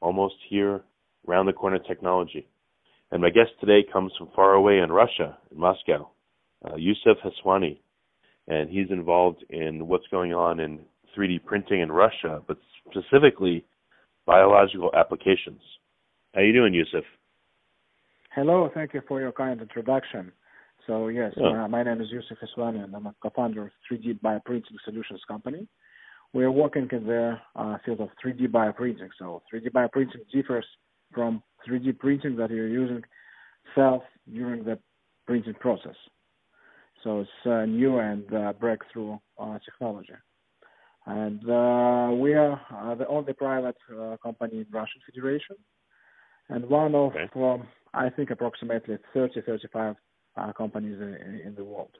almost here, round the corner technology. And my guest today comes from far away in Russia, in Moscow, uh, Yusuf Haswani. And he's involved in what's going on in 3D printing in Russia, but specifically biological applications. How are you doing, Yusuf? Hello, thank you for your kind introduction. So yes, yeah. uh, my name is Yusuf Haswani, and I'm a co-founder of 3D Bioprinting Solutions Company. We are working in the uh, field of 3D bioprinting. So 3D bioprinting differs from 3D printing that you're using cells during the printing process. So it's a new and uh, breakthrough uh, technology. And uh, we are uh, the only private uh, company in Russian Federation, and one of okay. um, I think approximately 30, 35 companies in, in the world.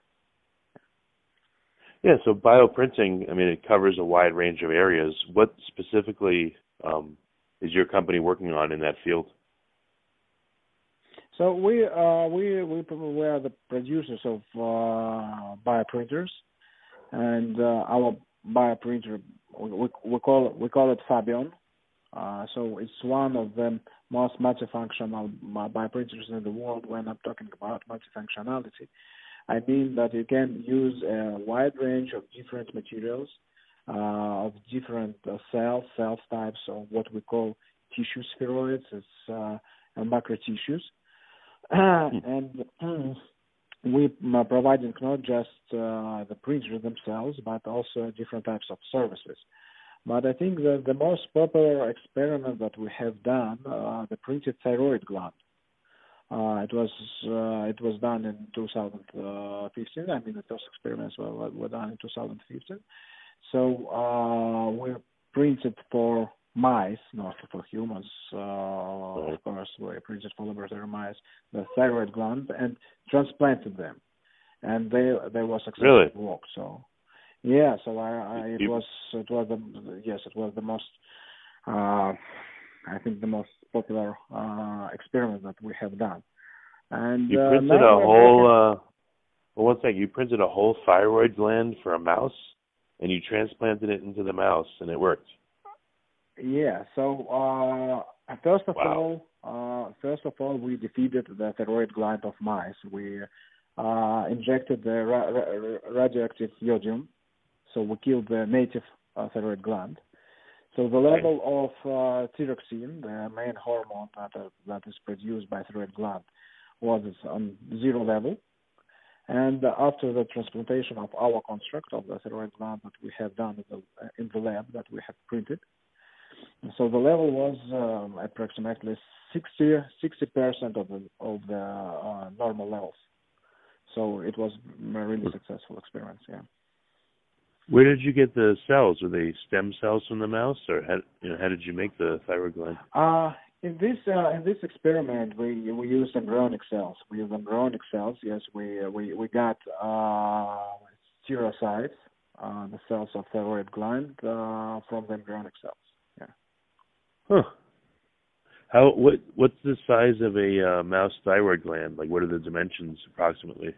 Yeah, so bioprinting, I mean, it covers a wide range of areas. What specifically um, is your company working on in that field? So we uh, we we we are the producers of uh, bioprinters, and uh, our bioprinter we, we call it, we call it Fabion. Uh, so it's one of the most multifunctional bioprinters in the world. When I'm talking about multifunctionality, I mean that you can use a wide range of different materials, uh, of different uh, cells, cell types, or what we call tissue spheroids, it's uh, macro tissues. Hmm. and we are providing not just uh, the printers themselves, but also different types of services. But I think that the most popular experiment that we have done, uh, the printed thyroid gland. Uh, it was uh, it was done in 2015. I mean, the first experiments were, were done in 2015. So uh, we printed for mice, not for humans, uh, of course, we printed for laboratory mice, the thyroid gland, and transplanted them, and they they were successful really? work. So, yeah, so I, I it was it was the yes, it was the most, uh, I think the most popular uh, experiment that we have done. And you uh, printed a whole. Uh, well, one thing, you printed a whole thyroid gland for a mouse, and you transplanted it into the mouse, and it worked. Yeah. So uh, first of wow. all, uh, first of all, we defeated the thyroid gland of mice. We uh, injected the ra- ra- radioactive iodine, so we killed the native uh, thyroid gland. So the level of uh, thyroxine, the main hormone that, uh, that is produced by thyroid gland, was on zero level. And after the transplantation of our construct of the thyroid gland that we have done in the, in the lab that we have printed, so the level was um, approximately 60 percent of the of the uh, normal levels. So it was a really successful experiment. Yeah. Where did you get the cells? Were they stem cells from the mouse, or how, you know, how did you make the thyroid gland? Uh, in this uh, in this experiment, we we used embryonic cells. We used embryonic cells. Yes, we we we got uh, uh, the cells of thyroid gland, uh, from the embryonic cells. Yeah. Huh. How what what's the size of a uh, mouse thyroid gland? Like what are the dimensions approximately?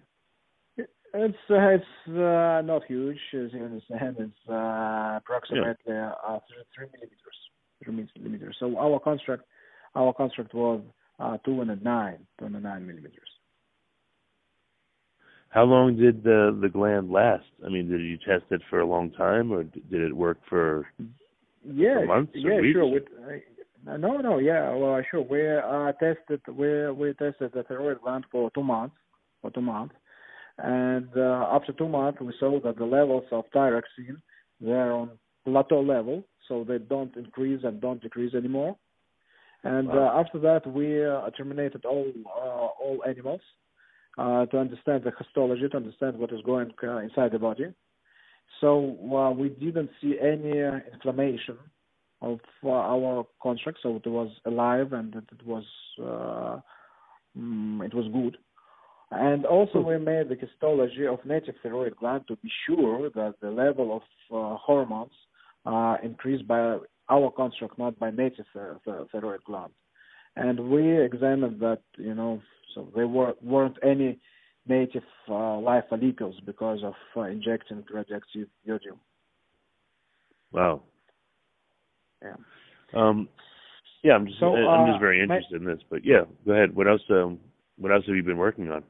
It's uh, it's uh, not huge, as you understand. It's uh, approximately yeah. uh, three, three millimeters, three millimeters. So our construct, our construct was uh, two and nine, two and nine millimeters. How long did the the gland last? I mean, did you test it for a long time, or did it work for yeah, months yeah, weeks? sure. With, uh, no, no, yeah, well, sure. We uh, tested we we tested the thyroid gland for two months, for two months, and uh, after two months we saw that the levels of thyroxine they're on plateau level, so they don't increase and don't decrease anymore. And wow. uh, after that, we uh, terminated all uh, all animals uh, to understand the histology, to understand what is going uh, inside the body. So uh, we didn't see any uh, inflammation of uh, our construct, so it was alive and it was uh, mm, it was good. And also, we made the histology of native thyroid gland to be sure that the level of uh, hormones uh, increased by our construct, not by native thyroid gland. And we examined that, you know, so there were, weren't any native uh, live follicles because of uh, injecting radioactive iodine. Wow. Yeah. Um, yeah, I'm just so, I'm just uh, very interested my, in this, but yeah, go ahead. What else? Um, what else have you been working on?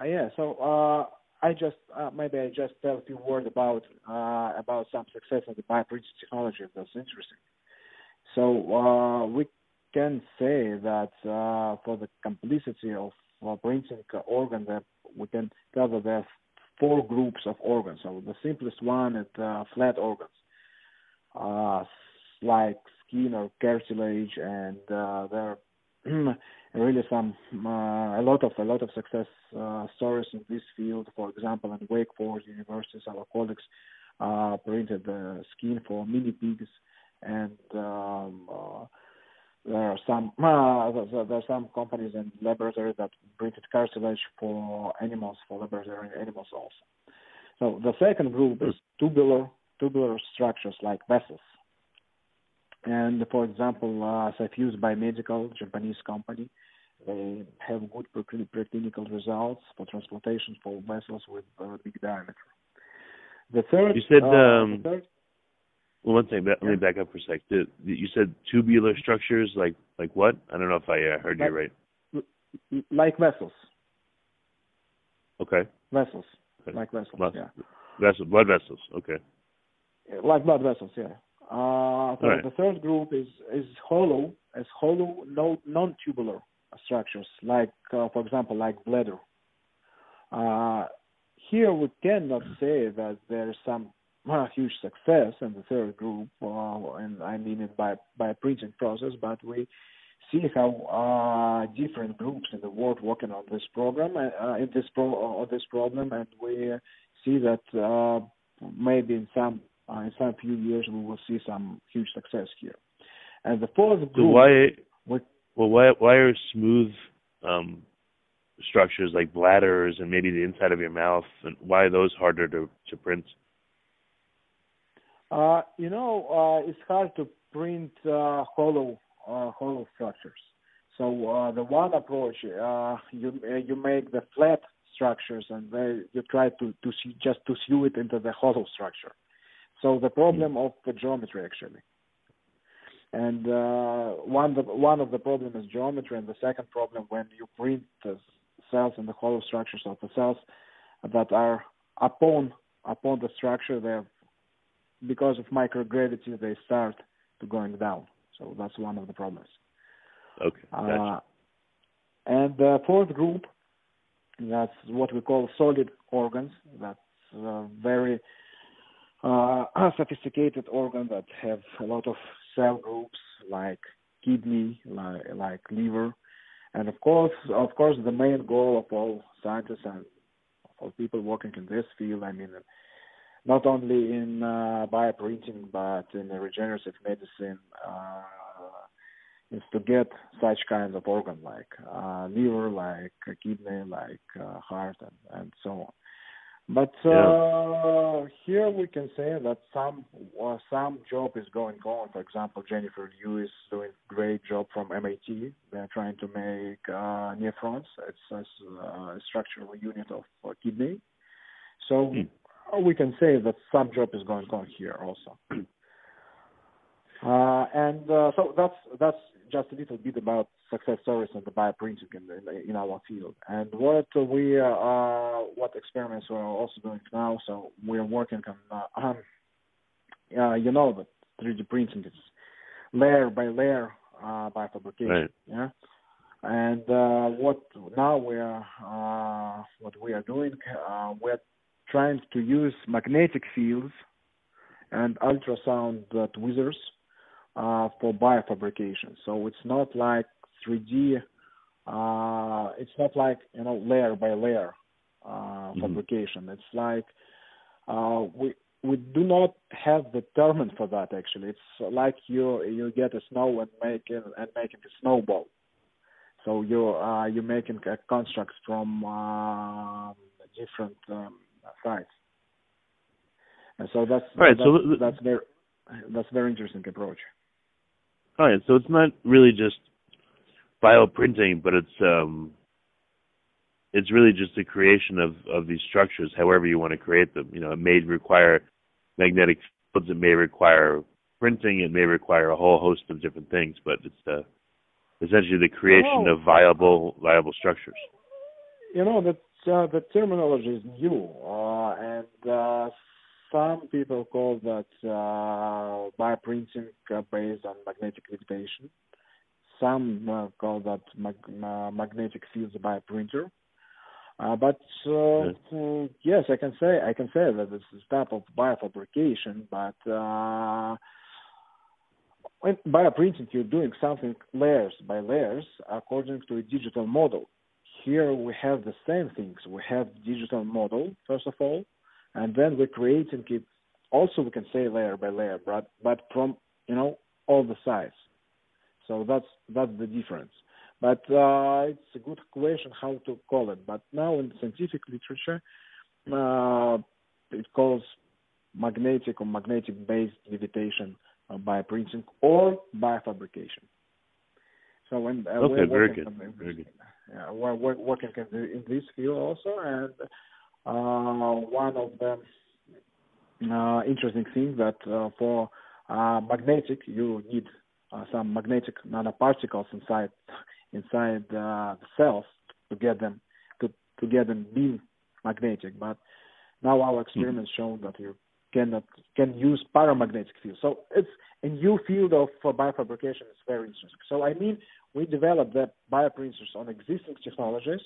Uh, yeah, so uh, I just uh, maybe I just tell a few words about uh, about some success of the bioprinting technology. That's interesting. So uh, we can say that uh, for the complicity of uh, printing organ, that we can that there are four groups of organs. So the simplest one is uh, flat organs, uh, like skin or cartilage, and uh, there are really some uh, a lot of a lot of success uh, stories in this field. For example, in Wake Forest University, our colleagues uh, printed the skin for mini pigs, and um, uh, there are some there are some companies and laboratories that printed cartilage for animals for laboratory animals also. So the second group is tubular tubular structures like vessels. And for example, uh, Cyfuse Biomedical, Japanese company, they have good preclinical results for transplantation for vessels with uh, big diameter. The third. You said. Uh, um, third, well, one thing. Let me back up for a sec. You said tubular structures, like like what? I don't know if I uh, heard like, you right. Like vessels. Okay. Vessels. Okay. Like vessels. Blood, yeah. Vessels. Blood vessels. Okay. Like blood vessels. Yeah. Uh, so right. the third group is is hollow, as hollow, no, non-tubular structures, like uh, for example, like bladder. Uh, here we cannot say that there is some uh, huge success in the third group, uh, and I mean it by by printing process, but we see how uh, different groups in the world working on this program uh, in this pro on this problem, and we see that uh, maybe in some uh, in some few years we will see some huge success here. And the fourth group. So why? well, why why are smooth um, structures like bladders and maybe the inside of your mouth, and why are those harder to to print? Uh, you know, uh, it's hard to print uh, hollow uh, hollow structures. So uh, the one approach, uh, you you make the flat structures and they, you try to to see, just to sew it into the hollow structure. So the problem of the geometry actually. And uh, one the, one of the problem is geometry, and the second problem when you print the cells and the hollow structures of the cells that are upon upon the structure, they because of microgravity they start to going down. So that's one of the problems. Okay. Gotcha. Uh, and the fourth group, that's what we call solid organs. That's uh, very uh, sophisticated organ that have a lot of cell groups like kidney, like, like liver, and of course, of course, the main goal of all scientists and all people working in this field, I mean, not only in uh, bioprinting but in regenerative medicine, uh, is to get such kinds of organ like uh, liver, like kidney, like uh, heart, and, and so on. But uh, yeah. here we can say that some uh, some job is going on. For example, Jennifer Lewis is doing great job from MIT. They're trying to make uh, nephrons. It's a, a structural unit of uh, kidney. So mm. we can say that some job is going on here also. Uh, and uh, so that's that's just a little bit about success stories in the bioprinting in, in our field. And what we uh, what experiments we're also doing now. So we're working on uh, um, uh, you know that 3D printing is layer by layer uh, by fabrication. Right. Yeah. And uh, what now we are uh, what we are doing uh, we're trying to use magnetic fields and ultrasound tweezers uh, for biofabrication. So it's not like 3D. Uh, it's not like you know layer by layer uh, mm-hmm. fabrication. It's like uh, we we do not have the term for that actually. It's like you you get a snow and making and making a snowball. So you uh, you're making constructs from uh, different um, sites. And so that's right, that's, so that's very that's very interesting approach. All right, so it's not really just bioprinting, but it's um, it's really just the creation of of these structures, however you want to create them. You know, it may require magnetic fields, it may require printing, it may require a whole host of different things, but it's uh, essentially the creation oh. of viable viable structures. You know that uh, the terminology is new, uh, and uh, some people call that uh, bioprinting uh, based on magnetic levitation. Some uh, call that mag- uh, magnetic fields bioprinter. Uh, but uh, yeah. yes, I can say I can say that this is type of biofabrication. But uh, when bioprinting, you're doing something layers by layers according to a digital model. Here we have the same things. We have digital model first of all, and then we're creating it. Also, we can say layer by layer, but but from you know all the sides. So that's that's the difference. But uh, it's a good question how to call it. But now in scientific literature, uh, it calls magnetic or magnetic based levitation uh, bioprinting or biofabrication. So when uh, okay, we're very working good. very good. Yeah, we're, we're working in this field also, and uh, one of the uh, interesting things that uh, for uh, magnetic you need uh, some magnetic nanoparticles inside inside uh, the cells to get them to to get them being magnetic. But now our experiments show that you cannot can use paramagnetic field. So it's a new field of uh, biofabrication. It's very interesting. So I mean, we developed the bioprinters on existing technologies.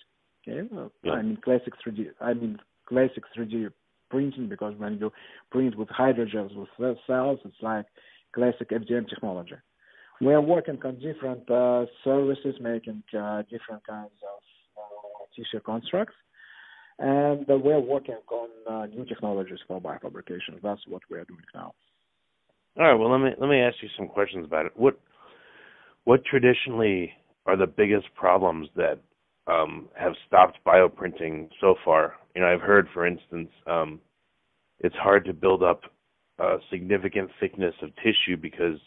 Okay, yeah. I mean classic 3D. I mean classic 3D printing because when you print with hydrogels with cells, it's like classic FDM technology. We are working on different uh, services, making uh, different kinds of uh, tissue constructs, and we're working on uh, new technologies for biofabrication. That's what we are doing now. All right. Well, let me let me ask you some questions about it. What what traditionally are the biggest problems that um, have stopped bioprinting so far? You know, I've heard, for instance, um, it's hard to build up a significant thickness of tissue because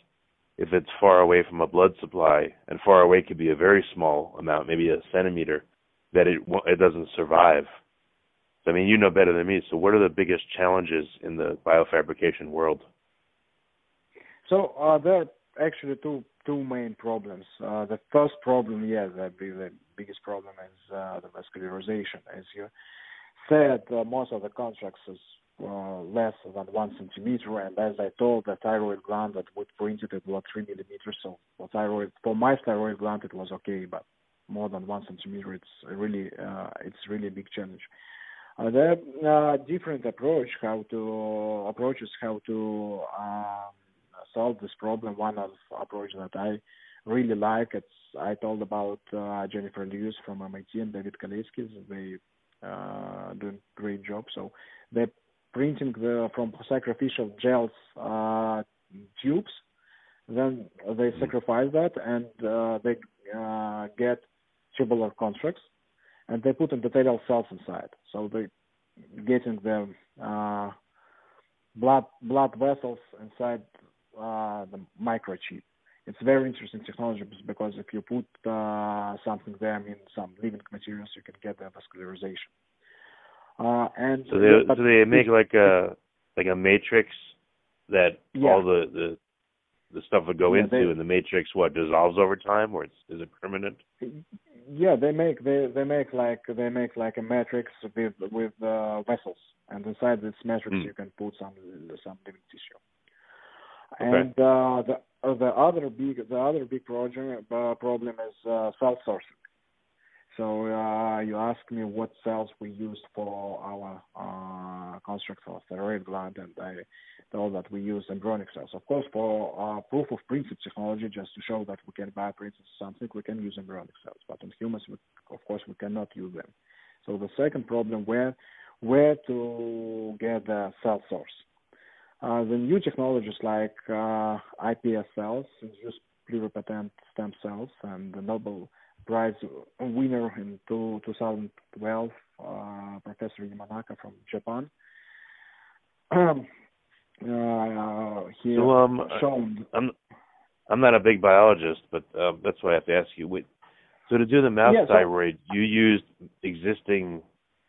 if it's far away from a blood supply, and far away could be a very small amount, maybe a centimeter, that it it doesn't survive. I mean, you know better than me. So, what are the biggest challenges in the biofabrication world? So uh, there are actually two two main problems. Uh, the first problem, yes, that be the biggest problem is uh, the vascularization. As you said, uh, most of the constructs uh, less than one centimeter, and as I told, the thyroid gland that would print it, was three millimeters. So for thyroid, for my thyroid gland, it was okay, but more than one centimeter, it's really uh, it's really a big challenge. Uh, there are different approach how to approaches how to um, solve this problem. One of approach that I really like it's I told about uh, Jennifer Lewis from MIT and David Kolesky. They uh, doing great job. So they printing the from sacrificial gels uh, tubes. Then they sacrifice that and uh, they uh, get tubular constructs and they put endothelial cells inside. So they getting the uh, blood blood vessels inside uh, the microchip. It's very interesting technology because if you put uh, something there, I mean some living materials, you can get the vascularization. Uh, and so they so they make like a like a matrix that yeah. all the the the stuff would go yeah, into, they, and the matrix what dissolves over time, or it's, is it permanent? Yeah, they make they they make like they make like a matrix with with uh, vessels, and inside this matrix mm. you can put some some living tissue. Okay. And uh, the uh, the other big the other big project uh, problem is uh, cell sourcing. So uh, you asked me what cells we used for our uh, construct for thyroid gland, and I told that we use embryonic cells. Of course, for uh, proof of principle technology, just to show that we can bioprint something, we can use embryonic cells. But in humans, we, of course, we cannot use them. So the second problem, where where to get the cell source? Uh, the new technologies like uh, iPS cells, just pluripotent stem cells, and the Nobel Prize winner in two, 2012, uh, Professor Yamanaka from Japan. Um, uh, he so, um, shown. I'm I'm not a big biologist, but uh, that's why I have to ask you. So to do the mouse yeah, so, thyroid, you used existing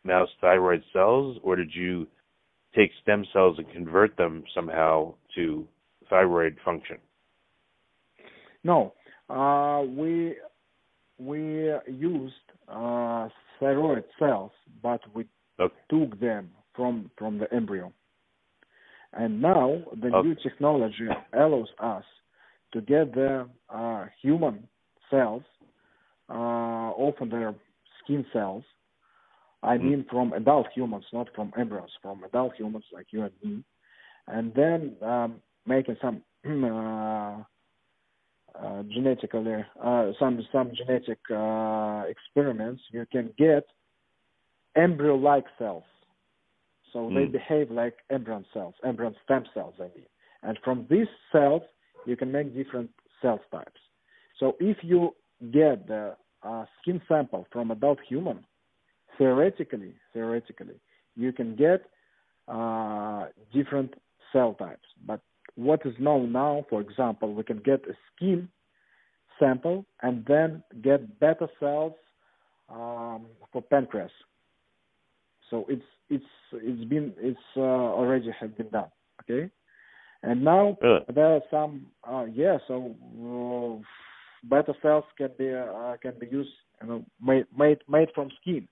mouse thyroid cells, or did you take stem cells and convert them somehow to thyroid function? No, uh, we we used uh, thyroid cells, but we okay. took them from from the embryo. And now the okay. new technology allows us to get the uh, human cells, uh, often their skin cells. I mm. mean, from adult humans, not from embryos, from adult humans like you and me, and then um, making some uh, genetically uh, some some genetic uh, experiments, you can get embryo-like cells. So mm. they behave like embryo cells, embryo stem cells, I mean. And from these cells, you can make different cell types. So if you get the uh, skin sample from adult human, theoretically, theoretically, you can get uh, different cell types. But what is known now, for example, we can get a skin sample and then get beta cells um, for pancreas. So it's it's it's been it's uh, already has been done. Okay, and now really? there are some uh, yeah. So uh, beta cells can be uh, can be used you know made made made from skin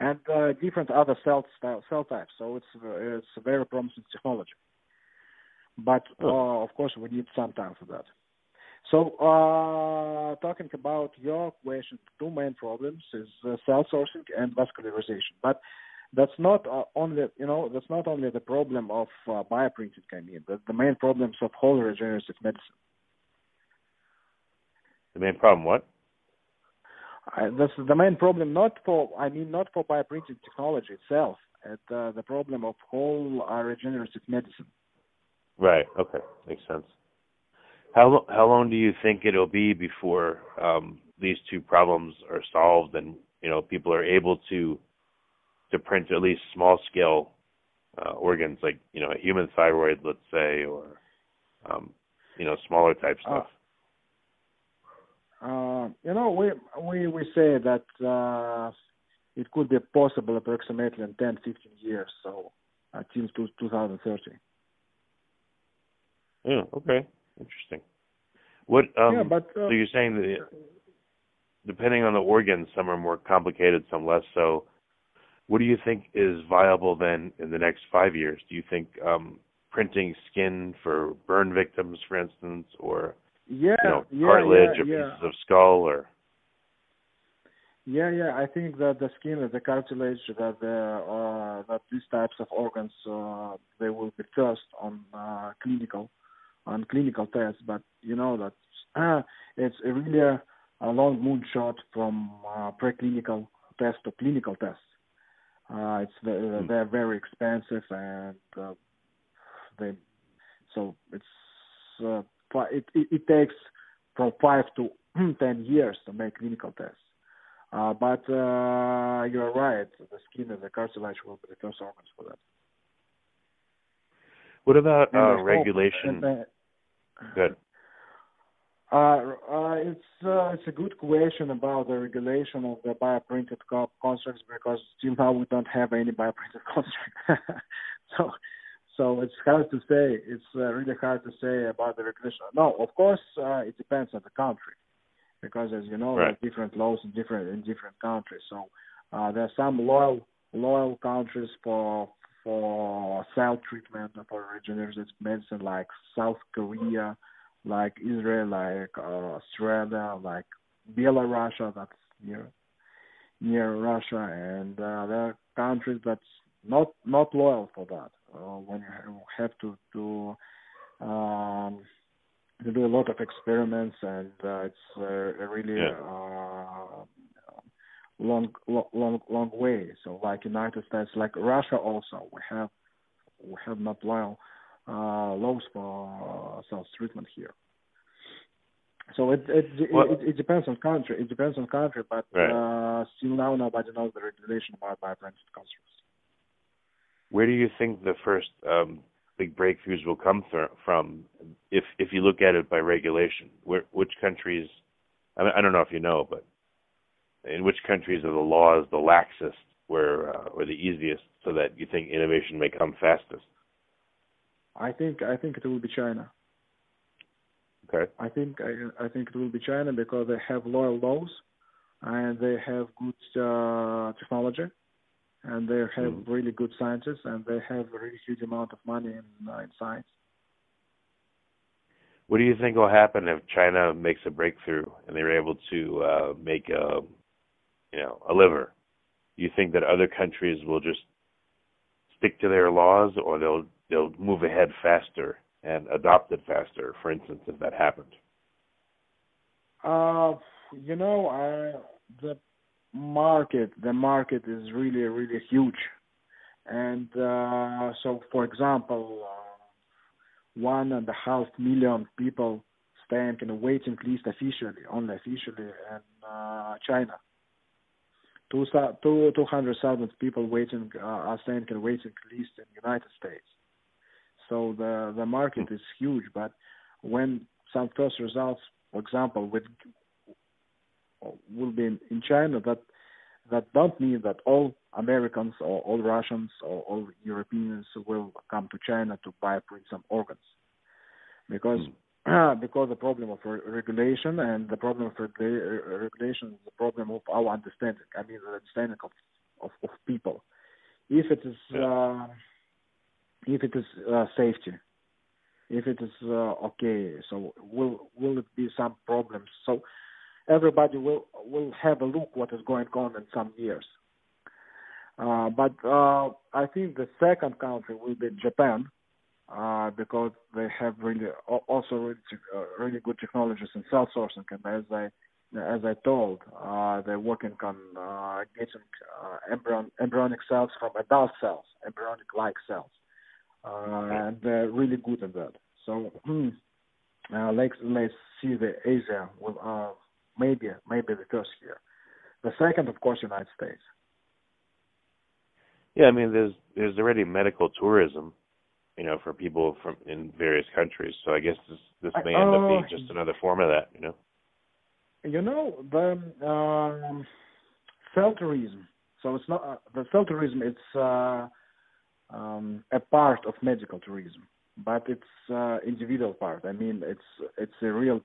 and uh, different other cell style, cell types. So it's it's a very promising technology. But uh, of course, we need some time for that. So, uh, talking about your question, two main problems is uh, cell sourcing and vascularization. But that's not uh, only, you know, that's not only the problem of uh, bioprinting. I mean, that's the main problems of whole regenerative medicine. The main problem, what? Uh, that's the main problem, not for, I mean, not for bioprinting technology itself. It's uh, the problem of whole uh, regenerative medicine. Right. Okay. Makes sense. How how long do you think it'll be before um, these two problems are solved and you know people are able to to print at least small scale uh, organs like you know a human thyroid, let's say, or um, you know smaller type Uh, stuff? Uh, you know, we we we say that uh, it could be possible approximately in 10, 15 years, so until 2030. Yeah. Okay. Interesting. What? Um, yeah, but uh, so you're saying that depending on the organs, some are more complicated, some less so. What do you think is viable then in the next five years? Do you think um, printing skin for burn victims, for instance, or yeah, you know, yeah, cartilage yeah, or yeah. pieces of skull, or Yeah, yeah. I think that the skin, the cartilage, that the uh, that these types of organs, uh, they will be first on uh, clinical, on clinical tests. But you know that uh, it's a really a, a long moonshot from uh, preclinical test to clinical tests. Uh, it's the, Hmm. they're very expensive and uh, they so it's uh, it, it it takes from five to ten years to make clinical tests. Uh, but uh, you're right. The skin and the cartilage will be the first organs for that. what about uh, regulation? and, uh, Good. Uh, uh, it's uh, it's a good question about the regulation of the bioprinted co- constructs because till now we don't have any bioprinted construct. so so it's hard to say. It's uh, really hard to say about the regulation. No, of course uh, it depends on the country because as you know Right. there are different laws in different in different countries. So uh, there are some loyal loyal countries for for cell treatment for regenerative medicine like South Korea like Israel, like uh, Australia, like Belarus, that's near near Russia, and uh, there are countries that's not not loyal for that. Uh, when you have to do um, to do a lot of experiments, and uh, it's uh, really Yeah. uh, long, long long way. So like United States, like Russia, also we have we have not loyal uh, laws for cells treatment here. So it it, Well- it it depends on country. It depends on country, but Right. uh, still now nobody knows the regulation about bioprinted constructs. Where do you think the first um, big breakthroughs will come th- from? If if you look at it by regulation, where which countries? I, mean, I don't know if you know, but in which countries are the laws the laxest, where uh, or the easiest, so that you think innovation may come fastest? I think I think it will be China. Okay. I think I, I think it will be China because they have loyal laws and they have good uh, technology and they have Mm. really good scientists and they have a really huge amount of money in, uh, in science. What do you think will happen if China makes a breakthrough and they're able to uh, make a, you know, a liver? You think that other countries will just stick to their laws, or they'll they'll move ahead faster and adopt it faster? For instance, if that happened. Uh, you know, I, the market the market is really really huge, and uh, so for example, uh, one and a half million people stand in a waiting list officially, only officially in uh, China. Two two two hundred thousand people waiting uh, are standing in waiting list in United States. So the the market is huge, but when some first results, for example, with will be in, in China, that that don't mean that all Americans or all Russians or all Europeans will come to China to buy some organs, because because the problem of re- regulation and the problem of uh, regulation is the problem of our understanding. I mean, the understanding of of, of people. If it is uh, if it is uh, safety, if it is uh, okay, so will will it be some problems? So everybody will will have a look what is going on in some years. Uh, but uh, I think the second country will be Japan uh, because they have really also really, uh, really good technologies in cell sourcing, and as I as I told, uh, they're working on uh, getting uh, embryon, embryonic cells from adult cells, embryonic-like cells, uh, and they're really good at that. So uh, let's let's see the Asia will uh, maybe maybe the first year. The second, of course, United States. Yeah, I mean, there's there's already medical tourism, you know, for people from in various countries. So I guess this this may end up being Uh, just another form of that, you know. You know the um. So it's not uh, the cell tourism. It's uh, um, a part of medical tourism, but it's uh, individual part. I mean, it's it's a real.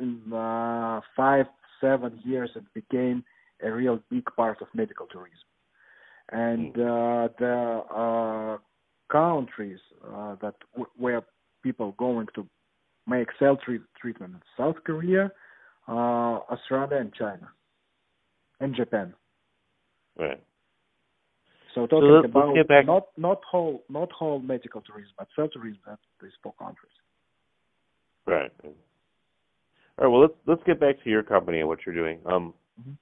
In uh, five seven years, it became a real big part of medical tourism, and uh, the uh, countries uh, that w- where people going to make cell treat- treatment, South Korea uh, Australia and China and Japan. Right. So talking let- let's about back- not not whole not whole medical tourism, but cell tourism at these four countries. Right. All right. Well, let's let's get back to your company and what you're doing. Um, Mhm.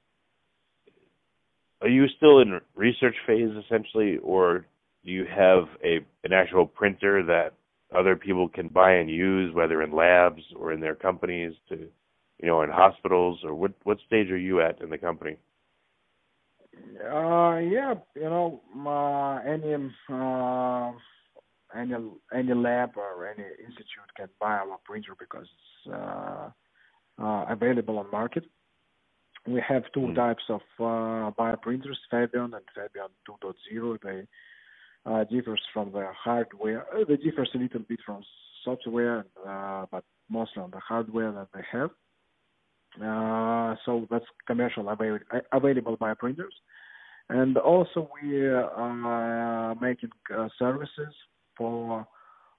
are you still in research phase essentially, or do you have a an actual printer that other people can buy and use, whether in labs or in their companies, to you know, in hospitals, or what what stage are you at in the company? Uh, yeah, you know, uh, any uh, any any lab or any institute can buy our printer because it's uh, uh, available on market. We have two Mhm. types of uh, bioprinters, Fabion and Fabion 2.0. They uh, differs from the hardware. Uh, they differs a little bit from software, uh, but mostly on the hardware that they have. Uh, so that's commercial avail- available bioprinters. And also we are making uh, services for,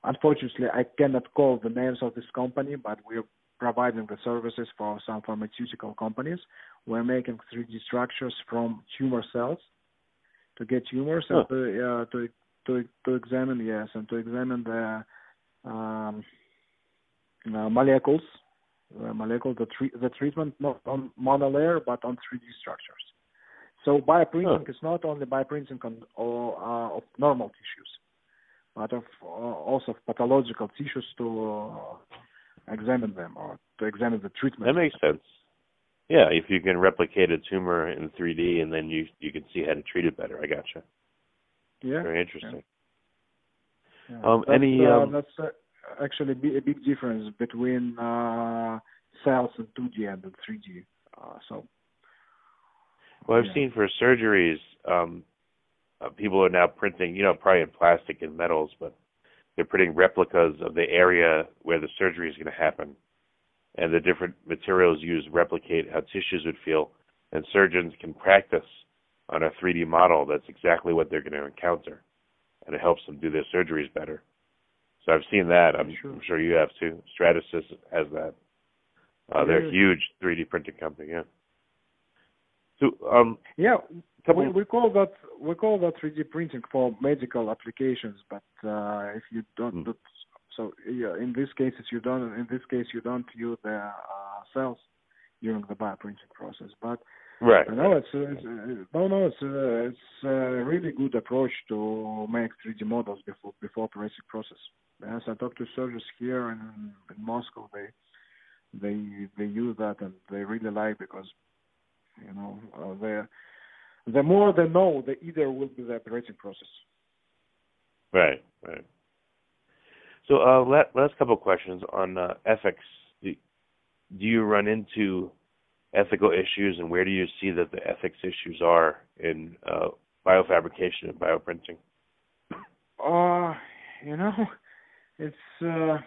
unfortunately I cannot call the names of this company, but we're providing the services for some pharmaceutical companies. We're making 3D structures from tumor cells to get tumors Huh. and to, uh, to to to examine yes and to examine the um, uh, molecules, the molecule the treat the treatment not on monolayer but on 3D structures. So bioprinting Huh. is not only bioprinting on or uh, of normal tissues, but of uh, also of pathological tissues to uh, examine them or to examine the treatment. That makes sense. Yeah, if you can replicate a tumor in 3D and then you you can see how to treat it better. I gotcha. Yeah. Very interesting. Yeah. Um, that's, any, uh, um, that's uh, actually a big difference between uh, cells in 2D and in 3D. Uh, so. Well, I've yeah. seen for surgeries, um, uh, people are now printing, you know, probably in plastic and metals, but they're printing replicas of the area where the surgery is going to happen, and the different materials used replicate how tissues would feel, and surgeons can practice on a 3D model that's exactly what they're going to encounter, and it helps them do their surgeries better. So I've seen that. I'm Sure. I'm sure you have too. Stratasys has that. Uh, they're a huge 3D printing company. Yeah. So, um, Yeah, we, we call that we call that 3D printing for medical applications. But uh, if you don't, Hmm. So yeah, in this cases you don't. In this case, you don't use the uh, cells during the bioprinting process. But right. no, it's, it's uh, no, no, it's uh, it's a really good approach to make 3D models before before operating process. As I talked to surgeons here in, in Moscow, they they they use that and they really like because you know uh, the the more they know, the easier will be the operating process. Right, right. So, uh, last, couple of questions on uh, ethics. Do, you run into ethical issues, and where do you see that the ethics issues are in uh, biofabrication and bioprinting? Uh, you know, it's uh,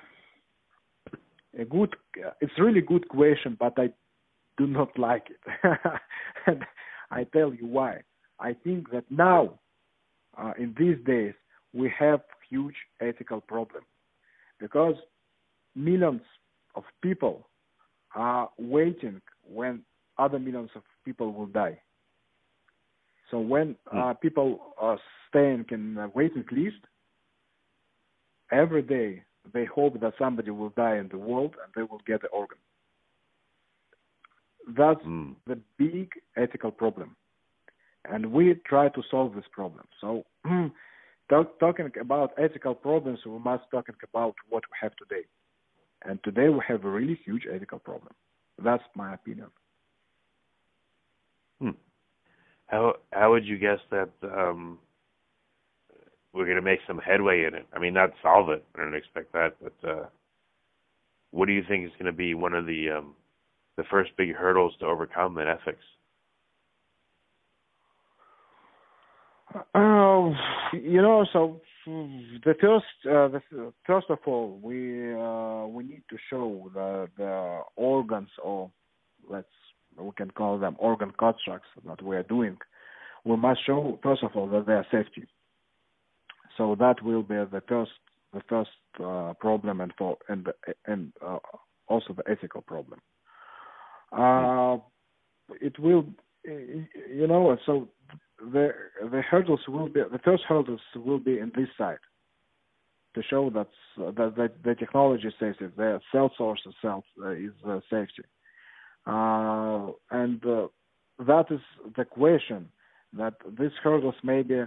a good, it's really good question, but I do not like it, and I tell you why. I think that now, uh, in these days, we have huge ethical problem because millions of people are waiting when other millions of people will die. So when uh, people are staying in a waiting list, every day they hope that somebody will die in the world and they will get the organ. That's Mm. the big ethical problem. And we try to solve this problem. So talk, talking about ethical problems, we must talking about what we have today. And today we have a really huge ethical problem. That's my opinion. Hmm. How how would you guess that um, we're going to make some headway in it? I mean, not solve it. I don't expect that, but uh, what do you think is going to be one of the um, the first big hurdles to overcome in ethics? Uh, you know, so the first, uh, the first of all, we uh, we need to show the the organs, or let's we can call them organ constructs that we are doing. We must show first of all that they are safety. So that will be the first the first uh, problem, and for and and uh, also the ethical problem. Uh, it will, you know, so the the hurdles will be the first hurdles will be in this side to show that that, that the technology is safe, the cell source itself uh, is uh, safety, uh, and uh, that is the question that these hurdles may be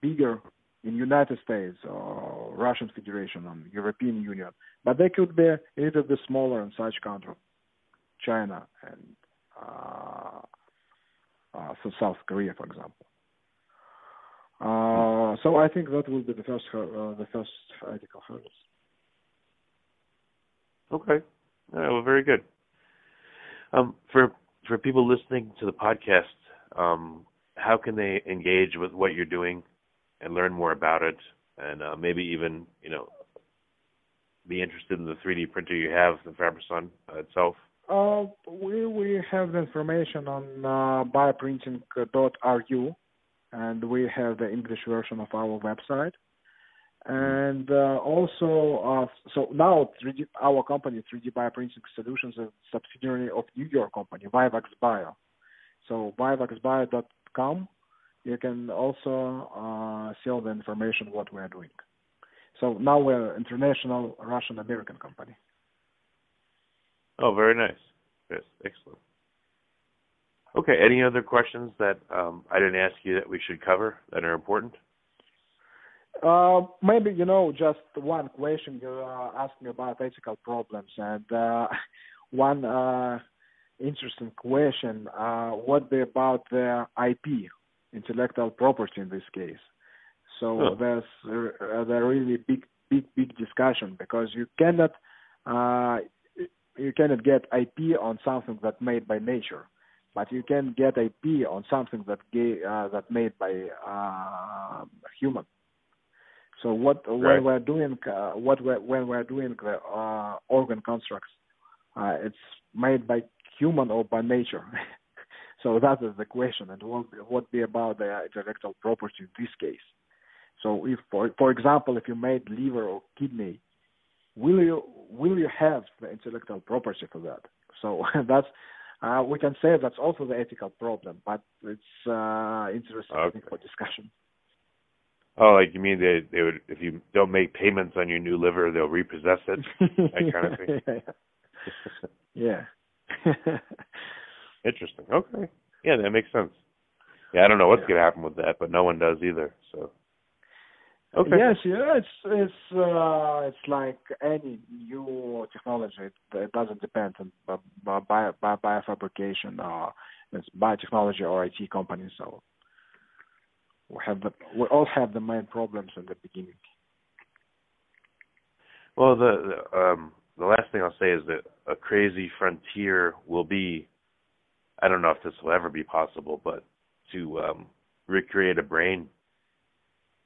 bigger in United States or Russian Federation or European Union, but they could be a little bit smaller in such countries, China and. Uh, so South Korea, for example. Uh, so I think that will be the first uh, the first ethical hurdles. Okay, well, very good. Um, for for people listening to the podcast, um, how can they engage with what you're doing and learn more about it, and uh, maybe even you know be interested in the 3D printer you have, the Fabricon uh, itself? Uh, we we have the information on uh, bioprinting.ru, and we have the English version of our website. And uh, also, uh, so now 3D, our company, 3D Bioprinting Solutions, is a subsidiary of New York company, Vivax Bio. So vivaxbio.com, you can also uh, see all the information what we are doing. So now we're an international Russian American company. Oh, very nice. Yes, excellent. Okay, any other questions that um, I didn't ask you that we should cover that are important? uh, maybe you know just one question you uh, asked me about ethical problems and uh, one uh, interesting question uh, what be about the IP intellectual property in this case so huh. there's uh, there really big big big discussion because you cannot uh, you cannot get IP on something that made by nature but you can get IP on something that gay, uh, that made by uh, human so what right. when we're doing uh, what we're, when we're doing the uh, organ constructs, uh, it's made by human or by nature. so that is the question, and what what be about the intellectual property in this case? So if for for example, if you made liver or kidney, will you will you have the intellectual property for that? So that's uh, we can say that's also the ethical problem, but it's uh, interesting okay. for discussion. Oh, like you mean they they would if you don't make payments on your new liver, they'll repossess it, that kind of thing. yeah. Interesting. Okay. Yeah, that makes sense. Yeah, I don't know what's Yeah. gonna happen with that, but no one does either. So. Okay. Yes, yeah, it's it's uh, it's like any new technology. It, it doesn't depend on uh, bio, bio, biofabrication or it's biotechnology or IT company. So we have the we all have the main problems in the beginning. Well, the, the um the last thing I'll say is that a crazy frontier will be I don't know if this will ever be possible, but to um recreate a brain,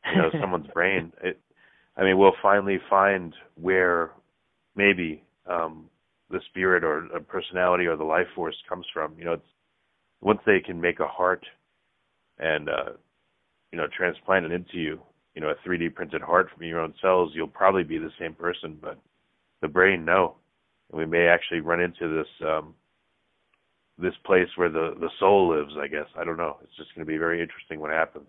you know, someone's brain. It I mean, we'll finally find where maybe um the spirit or a personality or the life force comes from. You know, it's once they can make a heart and uh you know, transplant it into you, you know, a 3D printed heart from your own cells, you'll probably be the same person, but the brain, no. And we may actually run into this um this place where the the soul lives, I guess. I don't know. It's just going to be very interesting what happens.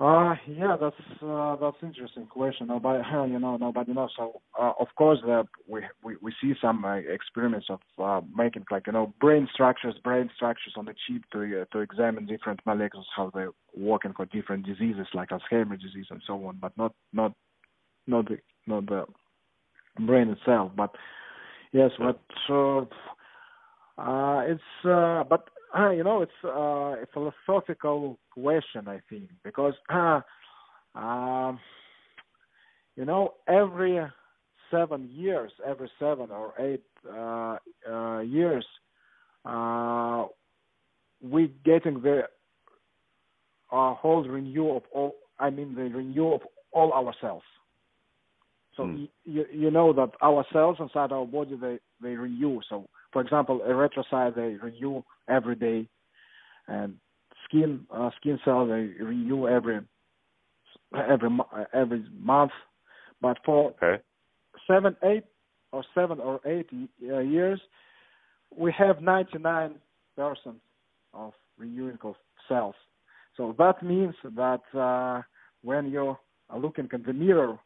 Uh yeah, that's uh, that's interesting question. Nobody, you know, nobody knows. So uh, of course, uh, we we we see some uh, experiments of uh, making like you know brain structures, brain structures on the chip to uh, to examine different molecules how they working for different diseases like Alzheimer's disease and so on, but not not not the not the brain itself. But yes, but uh, uh, it's uh, but uh, you know, it's uh, a philosophical question, I think, because uh, um, you know, every seven years, every seven or eight uh, uh, years, uh, we getting the uh, whole renewal of all. I mean, the renewal of all our cells. So Hmm. you you know that our cells inside our body they they renew. So for example, erythrocyte they renew every day, and skin uh, skin cells they renew every every every month. But for Okay. seven, eight, or seven or eight uh, years, we have 99 percent of renewing of cells. So that means that uh, when you are looking in the mirror,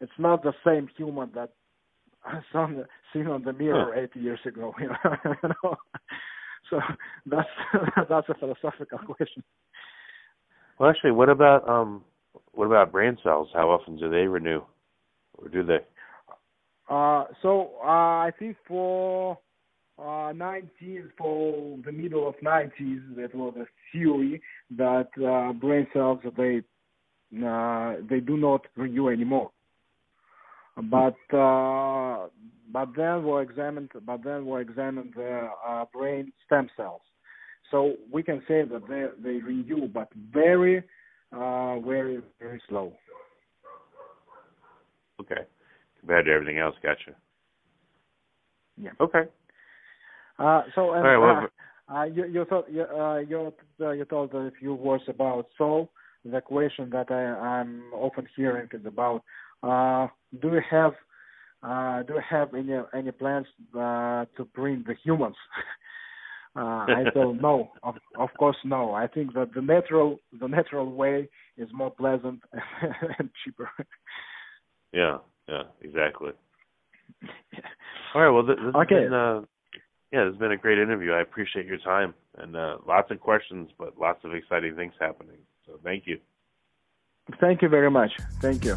it's not the same human that I saw the- seen on the mirror eight years ago. You know, you know? so that's that's a philosophical question. Well, actually, what about um, what about brain cells? How often do they renew, or do they? Uh, so uh, I think for uh, 90s, for the middle of 90s, that was a theory that uh, brain cells they uh, they do not renew anymore. But uh, but then we examined but then we examined the uh, brain stem cells. So we can say that they they renew, but very uh, very very slow. Okay. Compared to everything else, gotcha. Yeah. Okay. Uh, so and, right, well, uh, uh, you you thought you uh, you uh, you told a few words about soul. The question that I, I'm often hearing is about: uh, Do you have uh, do you have any any plans uh, to bring the humans? uh, I told no. Of of course no. I think that the natural the natural way is more pleasant and cheaper. Yeah. Yeah. Exactly. All right. Well, this, this Okay. has been uh, yeah, this has been a great interview. I appreciate your time and uh, lots of questions, but lots of exciting things happening. So thank you. Thank you very much. Thank you.